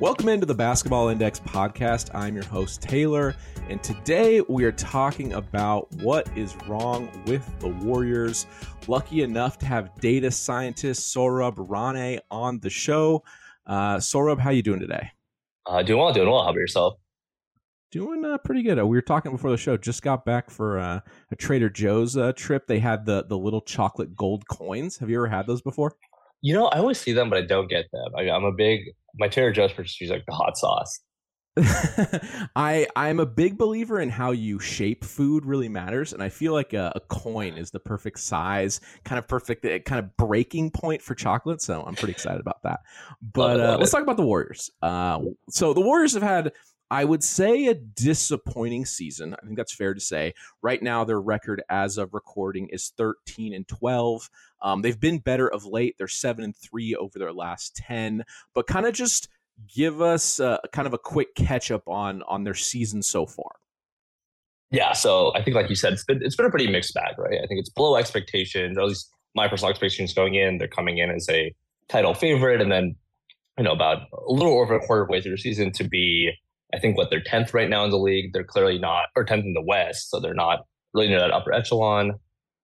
Welcome into the Basketball Index podcast. I'm your host, Taylor, and today we are talking about what is wrong with the Warriors. Lucky enough to have data scientist Saurabh Rane on the show. Uh, Saurabh, how you doing today? Uh, doing well, doing well. How about yourself? Doing uh, pretty good. Uh, we were talking before the show. Just got back for uh, a Trader Joe's uh, trip. They had the the little chocolate gold coins. Have you ever had those before? You know, I always see them, but I don't get them. I, am a big my Trader Joe's purchase is like the hot sauce. I I'm a big believer in how you shape food really matters, and I feel like a, a, coin is the perfect size, kind of perfect, eh, kind of breaking point for chocolate. So I'm pretty excited about that. But uh, let's talk about the Warriors. Uh, so the Warriors have had I would say a disappointing season. I think that's fair to say. Right now, their record as of recording is 13 and 12. Um, they've been better of late. They're 7 and 3 over their last 10, but kind of just give us a, kind of a quick catch up on on their season so far. Yeah, so I think like you said, it's been it's been a pretty mixed bag, right? I think it's below expectations, at least my personal expectations going in. They're coming in as a title favorite, and then you know about a little over a quarter of way through the season to be I think what they're 10th right now in the league. They're clearly not, or 10th in the West. So they're not really near that upper echelon.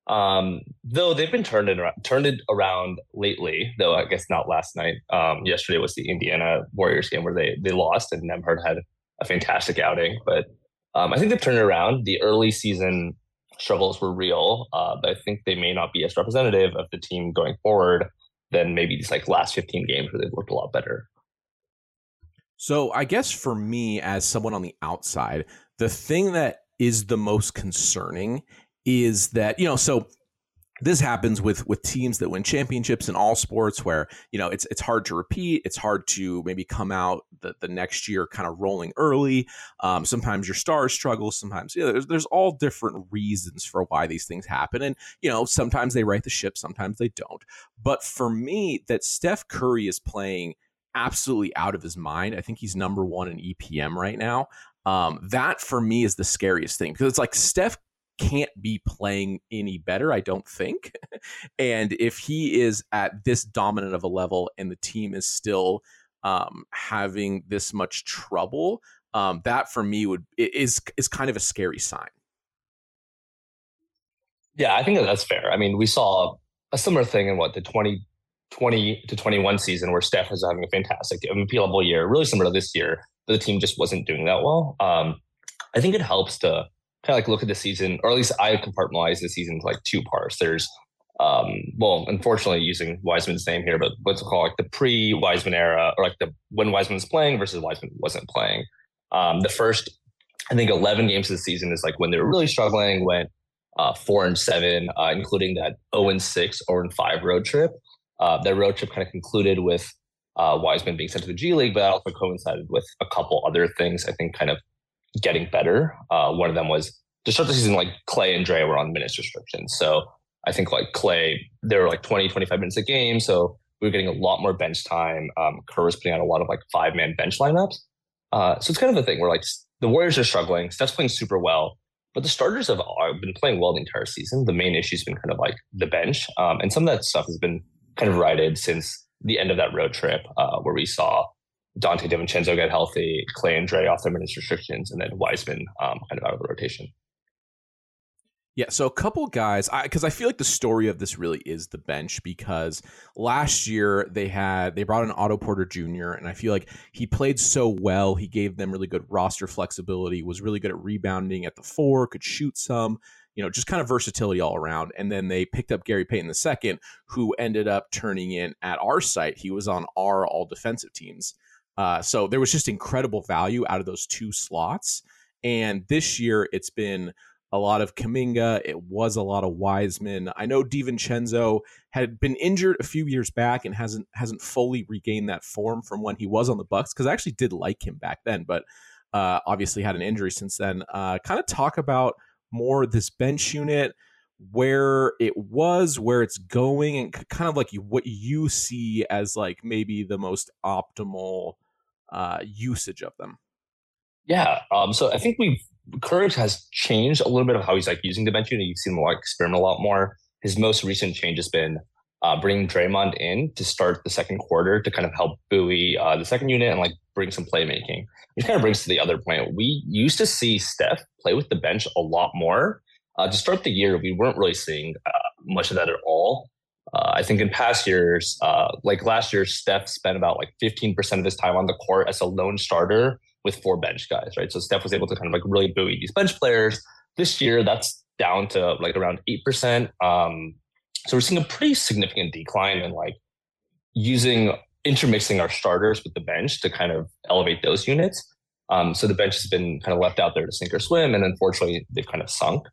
Um, though they've been turned, in, turned it around lately, though I guess not last night. Um, yesterday was the Indiana Warriors game where they, they lost and Nembhard had a fantastic outing. But um, I think they've turned it around. The early season struggles were real, uh, but I think they may not be as representative of the team going forward than maybe these like last 15 games where they've looked a lot better. So I guess for me, as someone on the outside, the thing that is the most concerning is that you know so this happens with with teams that win championships in all sports where you know it's it's hard to repeat it's hard to maybe come out the, the next year kind of rolling early. Um, sometimes your stars struggle sometimes you know, there's, there's all different reasons for why these things happen and you know sometimes they right the ship sometimes they don't. But for me that steph curry is playing absolutely out of his mind. I think he's number one in EPM right now. Um, that for me is the scariest thing because it's like Steph can't be playing any better, I don't think. and if he is at this dominant of a level and the team is still um, having this much trouble, um, that for me would is is kind of a scary sign. Yeah, I think that that's fair. I mean, we saw a similar thing in what the 20 20 to 21 season where Steph was having a fantastic MVP level year, really similar to this year, but the team just wasn't doing that well. Um, I think it helps to kind of like look at the season, or at least I compartmentalize the season to like two parts. There's, um, well, unfortunately, using Wiseman's name here, but what's it called like the pre Wiseman era, or like the when Wiseman's playing versus Wiseman wasn't playing. Um, the first, I think, 11 games of the season is like when they were really struggling, went uh, four and seven, uh, including that 0 and 6, 0 and 5 road trip. Uh, their road trip kind of concluded with uh, Wiseman being sent to the G League, but that also coincided with a couple other things, I think, kind of getting better. Uh, one of them was to start the season, like Clay and Dre were on minutes restrictions. So I think like Clay, they were like 20, 25 minutes a game. So we were getting a lot more bench time. Um, Kerr was putting out a lot of like five man bench lineups. Uh, so it's kind of the thing where like the Warriors are struggling. Steph's playing super well, but the starters have been playing well the entire season. The main issue has been kind of like the bench. Um, and some of that stuff has been kind of righted since the end of that road trip, uh, where we saw Donte DiVincenzo get healthy, Clay and Dre off their minutes restrictions, and then Wiseman um, kind of out of the rotation. Yeah, so a couple guys, because I, I, feel like the story of this really is the bench. Because last year they had they brought in Otto Porter Jr. and I feel like he played so well. He gave them really good roster flexibility. Was really good at rebounding at the four, could shoot some you know, just kind of versatility all around. And then they picked up Gary Payton II, who ended up turning in at our site. He was on our all defensive teams. Uh, so there was just incredible value out of those two slots. And this year it's been a lot of Kuminga. It was a lot of Wiseman. I know DiVincenzo had been injured a few years back and hasn't hasn't fully regained that form from when he was on the Bucks because I actually did like him back then, but uh, obviously had an injury since then. Uh, kind of talk about more this bench unit where it was where it's going and kind of like what you see as like maybe the most optimal uh usage of them. Yeah um so i think we've courage has changed a little bit of how he's like using the bench unit. You've seen him like experiment a lot more. His most recent change has been uh, bringing Draymond in to start the second quarter to kind of help buoy uh, the second unit and like bring some playmaking. Which kind of brings to the other point. We used to see Steph play with the bench a lot more. Uh, to start the year, we weren't really seeing uh, much of that at all. Uh, I think in past years, uh, like last year, Steph spent about like 15% of his time on the court as a lone starter with four bench guys, right? So Steph was able to kind of like really buoy these bench players. This year, that's down to like around 8%. Um, so we're seeing a pretty significant decline in like using intermixing our starters with the bench to kind of elevate those units. Um, so the bench has been kind of left out there to sink or swim, and unfortunately, they've kind of sunk.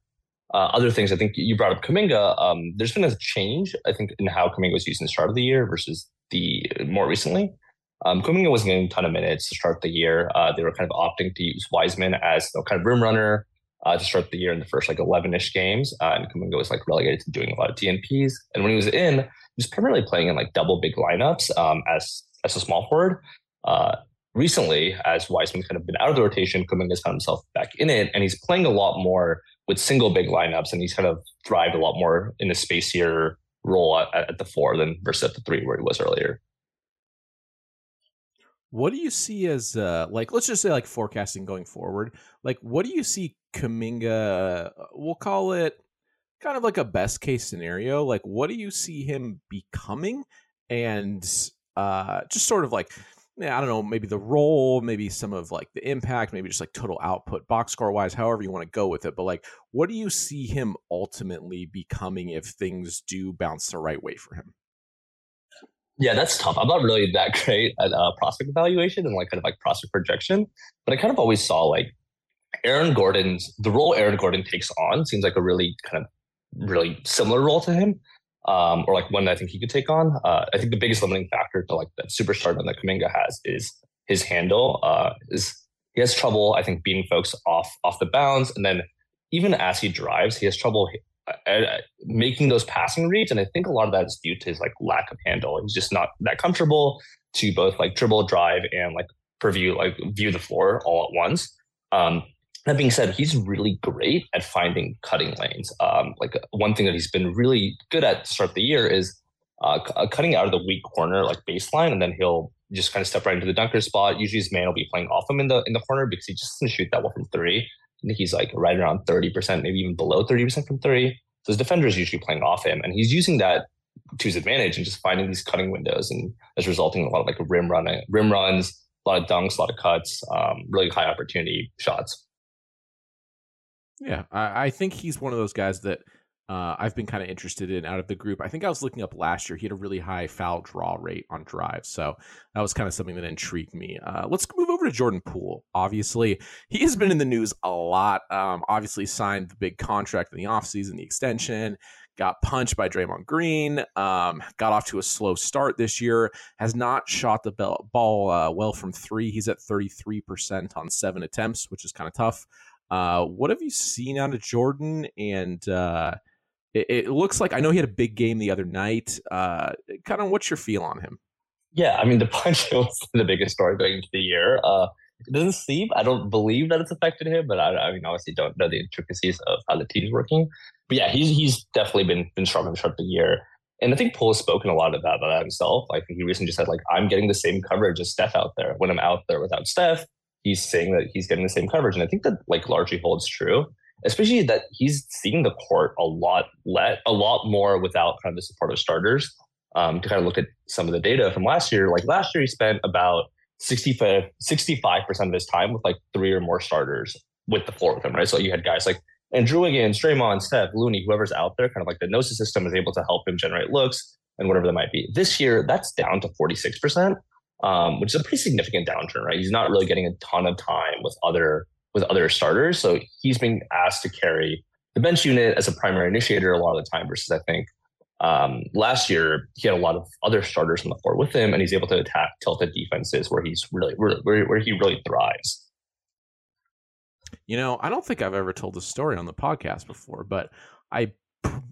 Uh, other things, I think you brought up Kuminga. Um, there's been a change, I think, in how Kuminga was used in the start of the year versus the more recently. Um, wasn't getting a ton of minutes to start the year. Uh, they were kind of opting to use Wiseman as the kind of room runner uh, to start the year in the first like 11-ish games. Uh, and Kuminga was like relegated to doing a lot of DNPs. And when he was in, he was primarily playing in like double big lineups um, as as a small forward. Uh, recently, as Wiseman kind of been out of the rotation, Kuminga's found himself back in it, and he's playing a lot more with single big lineups, and he's kind of thrived a lot more in a spacier role at, at the four than versus at the three where he was earlier. What do you see as uh, like let's just say like forecasting going forward? Like what do you see Kuminga we'll call it kind of like a best case scenario. Like what do you see him becoming and uh just sort of like I don't know, maybe the role, maybe some of like the impact, maybe just like total output, box score wise, however you want to go with it. But like, what do you see him ultimately becoming if things do bounce the right way for him? Yeah, that's tough. I'm not really that great at uh, prospect evaluation and like kind of like prospect projection, but I kind of always saw like Aaron Gordon's the role Aaron Gordon takes on seems like a really kind of really similar role to him, um, or like one that I think he could take on. Uh, I think the biggest limiting factor to like that superstardom that Kuminga has is his handle. Uh, is he has trouble I think beating folks off off the bounds, and then even as he drives, he has trouble making those passing reads. And I think a lot of that is due to his like lack of handle. He's just not that comfortable to both like dribble, drive, and like preview like view the floor all at once. Um, that being said, he's really great at finding cutting lanes. Um, like one thing that he's been really good at start the year is uh, c- uh, cutting out of the weak corner, like baseline, and then he'll just kind of step right into the dunker spot. Usually, his man will be playing off him in the in the corner because he just doesn't shoot that well from three. I think he's like right around 30%, maybe even below 30% from three. So his defender is usually playing off him, and he's using that to his advantage and just finding these cutting windows, and that's resulting in a lot of like rim running, rim runs, a lot of dunks, a lot of cuts, um, really high opportunity shots. Yeah, I, I think he's one of those guys that uh, I've been kind of interested in out of the group. I think I was looking up last year. He had a really high foul draw rate on drives. So that was kind of something that intrigued me. Uh, let's move over to Jordan Poole. Obviously, he has been in the news a lot. Um, obviously, signed the big contract in the offseason, the extension, got punched by Draymond Green, um, got off to a slow start this year, has not shot the ball uh, well from three. He's at 33% on seven attempts, which is kind of tough. Uh, what have you seen out of Jordan? And, uh, it, it, looks like I know he had a big game the other night. Uh, kind of, what's your feel on him? Yeah, I mean, the punch was the biggest story going into the year. Uh, it doesn't seem, I don't believe that it's affected him, but I, I mean, obviously, don't know the intricacies of how the team's working. But yeah, he's he's definitely been been struggling throughout the year. And I think Poole has spoken a lot about that himself. Like he recently just said, like, I'm getting the same coverage as Steph out there. When I'm out there without Steph, he's saying that he's getting the same coverage. And I think that like largely holds true especially that he's seeing the court a lot let a lot more without kind of the support of starters. Um, to kind of look at some of the data from last year, like last year he spent about 65 percent of his time with like three or more starters with the floor with him, right? So you had guys like Andrew Wiggins, Draymond, Steph, Looney, whoever's out there, kind of like the Gnosis system is able to help him generate looks and whatever that might be. This year, that's down to 46%, um, which is a pretty significant downturn, right? He's not really getting a ton of time with other with other starters. So he's being asked to carry the bench unit as a primary initiator a lot of the time versus I think um, last year he had a lot of other starters on the floor with him and he's able to attack tilted defenses where he's really, where, where he really thrives. You know, I don't think I've ever told this story on the podcast before, but I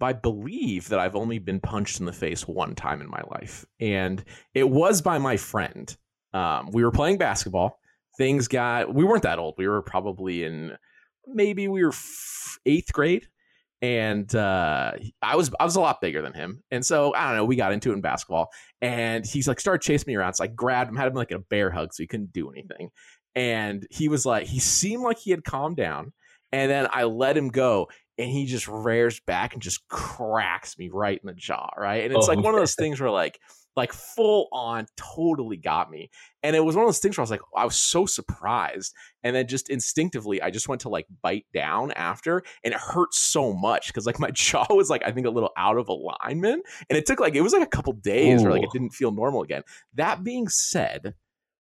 I believe that I've only been punched in the face one time in my life, and it was by my friend. Um, we were playing basketball, things got we weren't that old we were probably in maybe we were f- eighth grade and uh, I was I was a lot bigger than him, and so I don't know. We got into it in basketball, and he's like started chasing me around. So I grabbed him, had him like a bear hug, so he couldn't do anything. And he was like, he seemed like he had calmed down, and then I let him go, and he just rears back and just cracks me right in the jaw, right? And it's oh, like one of those things where like like full on totally got me. And it was one of those things where I was like, I was so surprised. And then just instinctively, I just went to like bite down after, and it hurt so much because like my jaw was like, I think a little out of alignment. And it took like, it was like a couple days Ooh. where like it didn't feel normal again. That being said,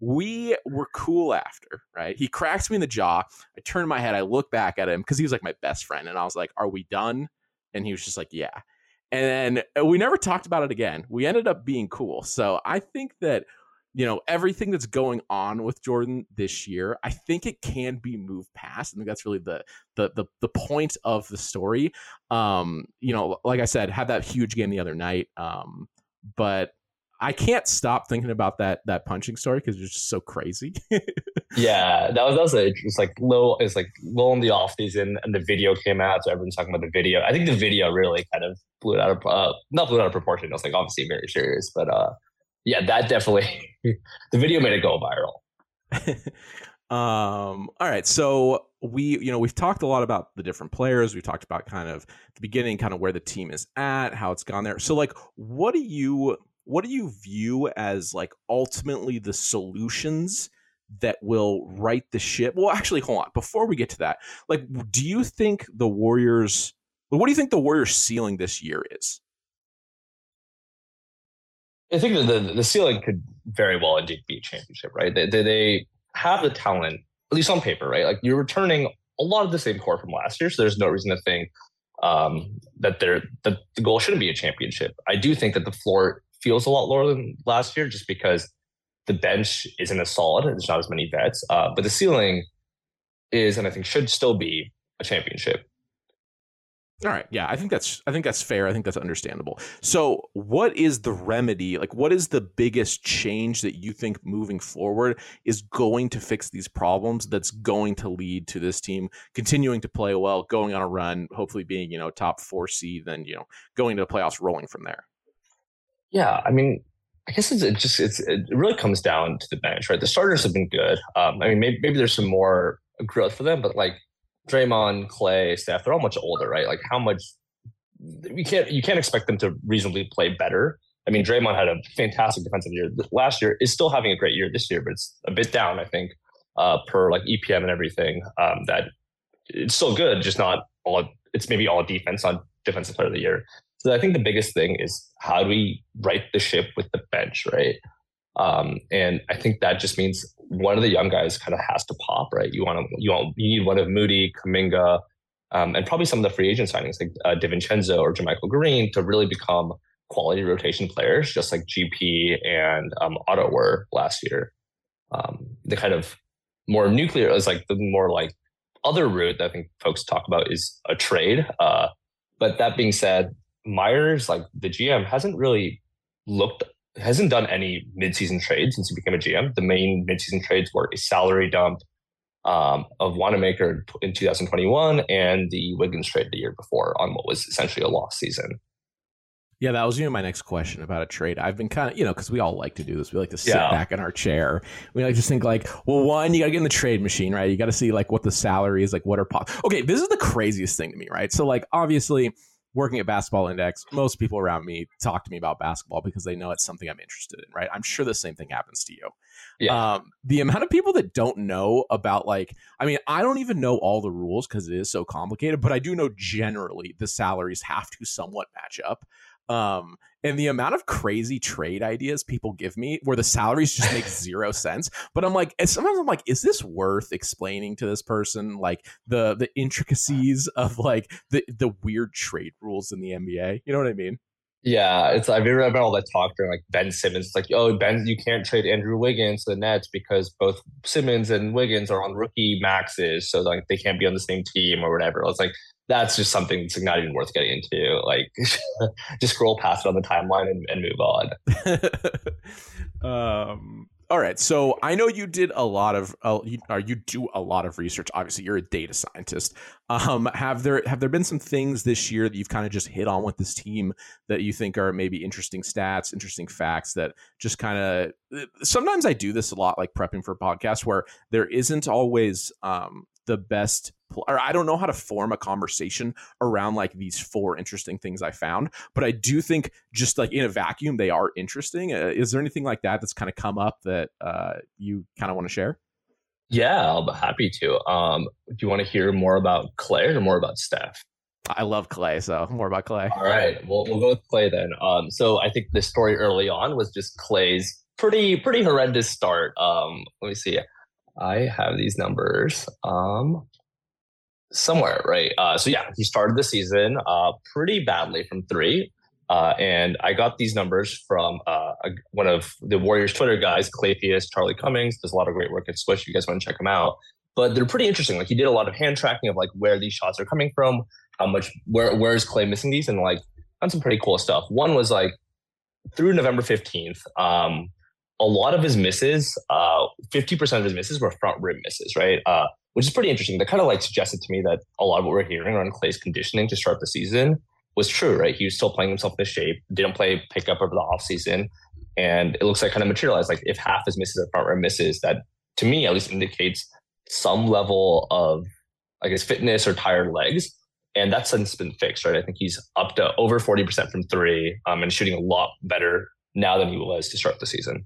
we were cool after, right? He cracks me in the jaw. I turn my head, I look back at him because he was like my best friend. And I was like, Are we done? And he was just like, Yeah. And then uh, we never talked about it again. We ended up being cool. So I think that, you know, everything that's going on with Jordan this year, I think it can be moved past. I think that's really the the the, the point of the story. Um, you know, like I said, had that huge game the other night. Um, but I can't stop thinking about that that punching story because it's just so crazy. yeah, that was that was a, it's like low it's like low in the off season and the video came out, so everyone's talking about the video. I think the video really kind of blew it out of uh, not blew it out of proportion. It was like obviously very serious, but uh, yeah, that definitely the video made it go viral. um, all right, so we you know we've talked a lot about the different players. We've talked about kind of the beginning, kind of where the team is at, how it's gone there. So like, what do you what do you view as like ultimately the solutions that will right the ship? Well, actually, hold on. Before we get to that, like, do you think the Warriors? What do you think the Warriors' ceiling this year is? I think that the, the ceiling could very well indeed be a championship, right? They, they, have the talent, at least on paper, right? Like you're returning a lot of the same core from last year, so there's no reason to think um, that they're that the goal shouldn't be a championship. I do think that the floor feels a lot lower than last year just because the bench isn't as solid. There's not as many vets. Uh, but the ceiling is, and I think should still be a championship. All right. Yeah, I think that's I think that's fair. I think that's understandable. So, what is the remedy? Like what is the biggest change that you think moving forward is going to fix these problems that's going to lead to this team continuing to play well, going on a run, hopefully being, you know, top 4 seed then, you know, going to the playoffs rolling from there? Yeah, I mean, I guess it's it just it's it really comes down to the bench, right? The starters have been good. Um, I mean, maybe, maybe there's some more growth for them, but like Draymond, Clay, Steph, they're all much older, right? Like how much you can't you can't expect them to reasonably play better. I mean, Draymond had a fantastic defensive year last year. Is still having a great year this year, but it's a bit down, I think, uh, per like EPM and everything. Um, that it's still good, just not all. It's maybe all defense on defensive player of the year. So I think the biggest thing is how do we right the ship with the bench, right? Um, and I think that just means one of the young guys kind of has to pop, right? You want to, you want, you need one of Moody, Kuminga, um, and probably some of the free agent signings like uh, DiVincenzo or JaMychal Green to really become quality rotation players, just like GP and um, Otto were last year. Um, the kind of more nuclear is like the more like other route that I think folks talk about is a trade. Uh, but that being said, Myers, like the GM, hasn't really looked hasn't done any midseason trades since he became a GM. The main midseason trades were a salary dump um, of Wanamaker in 2021 and the Wiggins trade the year before on what was essentially a lost season. Yeah, that was you know my next question about a trade. I've been kind of you know because we all like to do this. We like to sit yeah. back in our chair. We like to think like, well, one, you got to get in the trade machine, right? You got to see like what the salary is, like what are pop. Okay, this is the craziest thing to me, right? So like obviously working at Basketball Index, most people around me talk to me about basketball because they know it's something I'm interested in, right? I'm sure the same thing happens to you. Yeah. Um, the amount of people that don't know about, like, I mean, I don't even know all the rules because it is so complicated, but I do know generally the salaries have to somewhat match up. Um, and the amount of crazy trade ideas people give me where the salaries just make zero sense. But I'm like, and sometimes I'm like, is this worth explaining to this person like the the intricacies of like the the weird trade rules in the NBA? You know what I mean? Yeah, it's I've remember all that talk during like Ben Simmons. It's like, oh, Ben, you can't trade Andrew Wiggins to the Nets because both Simmons and Wiggins are on rookie maxes, so like they can't be on the same team or whatever. It's like that's just something that's not even worth getting into. Like, just scroll past it on the timeline and, and move on. um, All right, so I know you did a lot of, uh, you, or you do a lot of research. Obviously, you're a data scientist. Um, have there have there been some things this year that you've kind of just hit on with this team that you think are maybe interesting stats, interesting facts that just kind of? Sometimes I do this a lot, like prepping for podcasts, where there isn't always um, the best or I don't know how to form a conversation around like these four interesting things I found, but I do think just like in a vacuum they are interesting. Uh, is there anything like that that's kind of come up that uh, you kind of want to share? Yeah, I'll be happy to. Um, do you want to hear more about Clay or more about Steph? I love Clay, so more about Clay. All right, well we'll go with Clay then. Um, so I think the story early on was just Clay's pretty pretty horrendous start. Um, let me see. I have these numbers. Um, somewhere, right? Uh, so yeah, he started the season uh, pretty badly from three. Uh, and I got these numbers from uh, one of the Warriors Twitter guys, Claytheus, Charlie Cummings, does a lot of great work at Swish. You guys want to check him out. But they're pretty interesting. Like he did a lot of hand tracking of like where these shots are coming from, how much, where where is Clay missing these, and like done some pretty cool stuff. One was like through November fifteenth, um, a lot of his misses, uh, 50% of his misses were front rim misses, right? Uh, which is pretty interesting. That kind of like suggested to me that a lot of what we're hearing around Clay's conditioning to start the season was true, right? He was still playing himself into shape, didn't play pickup over the offseason. And it looks like kind of materialized. Like if half his misses are front rim misses, that to me at least indicates some level of, I guess, fitness or tired legs. And that's since been fixed, right? I think he's up to over 40% from three um, and shooting a lot better now than he was to start the season.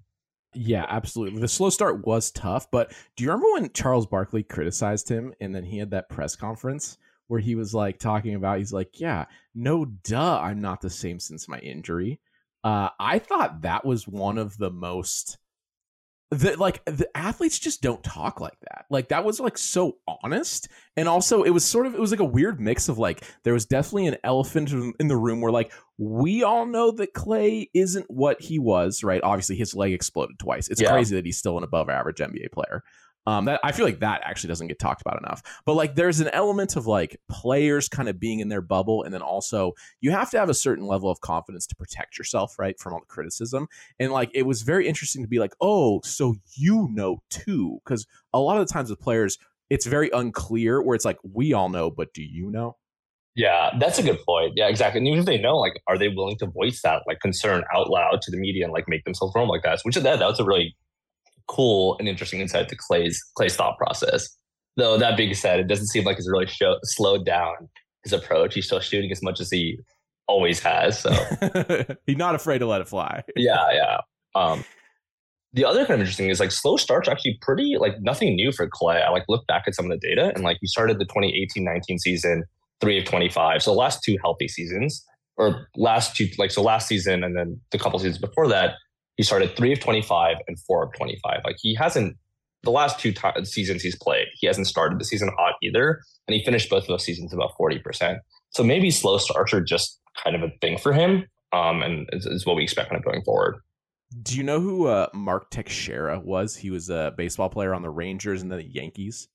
Yeah, absolutely. The slow start was tough, but do you remember when Charles Barkley criticized him and then he had that press conference where he was like talking about he's like, "Yeah, no duh, I'm not the same since my injury." Uh I thought that was one of the most the like the athletes just don't talk like that like that was like so honest and also it was sort of it was like a weird mix of like there was definitely an elephant in the room where like we all know that clay isn't what he was right obviously his leg exploded twice it's yeah. crazy that he's still an above average nba player um, that I feel like that actually doesn't get talked about enough. But like, there's an element of like players kind of being in their bubble, and then also you have to have a certain level of confidence to protect yourself, right, from all the criticism. And like, it was very interesting to be like, oh, so you know too, because a lot of the times with players, it's very unclear. Where it's like, we all know, but do you know? Yeah, that's a good point. Yeah, exactly. And even if they know, like, are they willing to voice that like concern out loud to the media and like make themselves known like that? Which is that that's a really cool and interesting insight to Clay's Clay's thought process. Though that being said, it doesn't seem like he's really show, slowed down his approach. He's still shooting as much as he always has. So he's not afraid to let it fly. yeah, yeah. Um, the other kind of interesting is like slow starts actually pretty like nothing new for Clay. I like look back at some of the data and like he started the 2018-19 season three of 25. So the last two healthy seasons or last two like so last season and then the couple seasons before that he started three of 25 and four of 25. Like he hasn't, the last two t- seasons he's played, he hasn't started the season hot either. And he finished both of those seasons about 40%. So maybe slow starts are just kind of a thing for him. Um, and is, is what we expect kind of going forward. Do you know who uh, Mark Teixeira was? He was a baseball player on the Rangers and then the Yankees.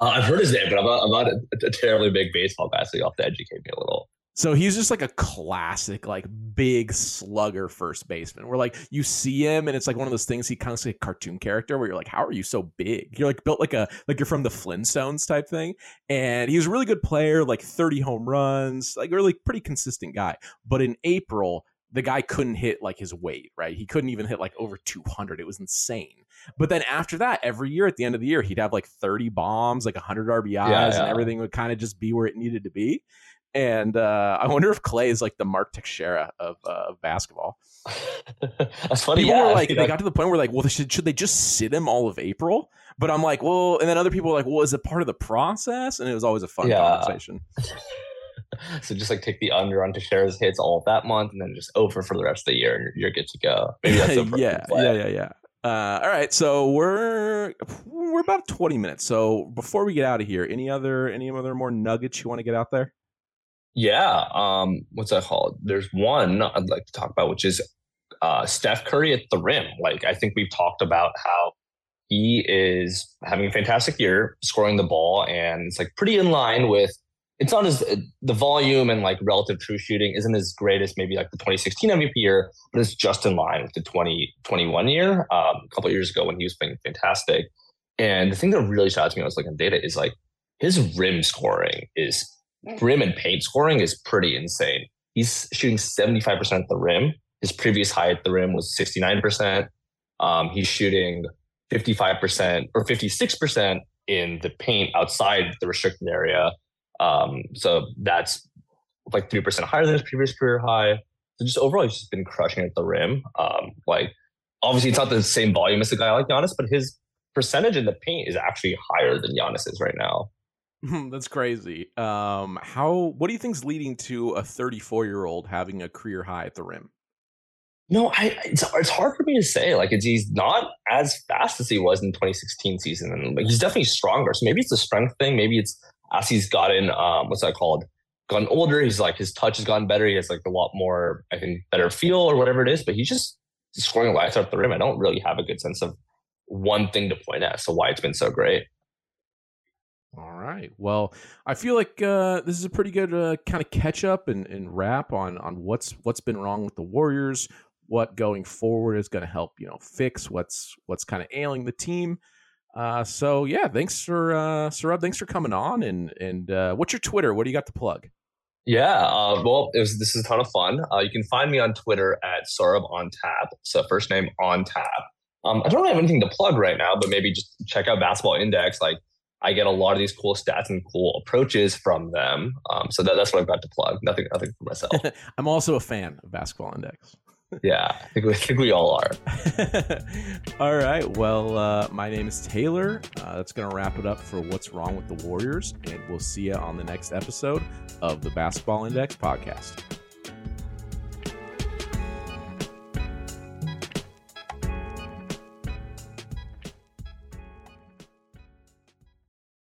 Uh, I've heard his name, but I'm not, I'm not a, a, terribly big baseball guy, so you'll have to educate me a little. So he's just like a classic, like big slugger first baseman. Where like you see him, and it's like one of those things. He kind of like a cartoon character where you're like, "How are you so big?" You're like built like a like you're from the Flintstones type thing. And he was a really good player, like 30 home runs, like really pretty consistent guy. But in April, the guy couldn't hit like his weight, right? He couldn't even hit like over 200. It was insane. But then after that, every year at the end of the year, he'd have like 30 bombs, like 100 RBIs, yeah, yeah. and everything would kind of just be where it needed to be. And uh, I wonder if Clay is like the Mark Teixeira of, uh, of basketball. That's funny. People yeah, were like, they got to the point where like, well, should should they just sit him all of April? But I'm like, well, and then other people were like, well, is it part of the process? And it was always a fun conversation. so just like take the under on Teixeira's hits all of that month, and then just over for the rest of the year, and you're, you're good to go. Maybe that's yeah, yeah, yeah, yeah. Uh, all right, so we're we're about 20 minutes. So before we get out of here, any other any other more nuggets you want to get out there? Yeah. Um, what's that called? There's one I'd like to talk about, which is uh, Steph Curry at the rim. Like, I think we've talked about how he is having a fantastic year scoring the ball, and it's like pretty in line with it's not as the volume and like relative true shooting isn't as great as maybe like the 2016 MVP year, but it's just in line with the 2021 year. Um, a couple years ago when he was playing fantastic. And the thing that really shocks me when I was looking at data is like his rim scoring is rim and paint scoring is pretty insane. He's shooting 75% at the rim. His previous high at the rim was 69%. Um, he's shooting 55% or 56% in the paint outside the restricted area. Um, so that's like 3% higher than his previous career high. So just overall, he's just been crushing at the rim. Um, like obviously it's not the same volume as a guy like Giannis, but his percentage in the paint is actually higher than Giannis's right now. That's crazy. Um, how? What do you think is leading to a 34 year old having a career high at the rim? No, I it's, it's hard for me to say. Like, it's, he's not as fast as he was in 2016 season, and like, he's definitely stronger. So maybe it's a strength thing. Maybe it's as he's gotten um, what's that called? Gotten older. He's like his touch has gotten better. He has like a lot more, I think, better feel or whatever it is. But he's just scoring a lights out the rim. I don't really have a good sense of one thing to point at. So why it's been so great. All right. Well, I feel like uh, this is a pretty good uh, kind of catch up and, and wrap on on what's what's been wrong with the Warriors, what going forward is going to help you know fix what's what's kind of ailing the team. Uh, so yeah, thanks for uh, Saurabh. Thanks for coming on. And and uh, what's your Twitter? What do you got to plug? Yeah, uh, well, was, this is a ton of fun. Uh, you can find me on Twitter at Saurabh on tap. So first name on tap. Um, I don't really have anything to plug right now, but maybe just check out Basketball Index. Like I get a lot of these cool stats and cool approaches from them. Um, so that, that's what I've got to plug. Nothing, nothing for myself. I'm also a fan of Basketball Index yeah, I think, we, I think we all are. all right. Well, uh, my name is Taylor. Uh, that's going to wrap it up for What's Wrong with the Warriors. And we'll see you on the next episode of the Basketball Index podcast.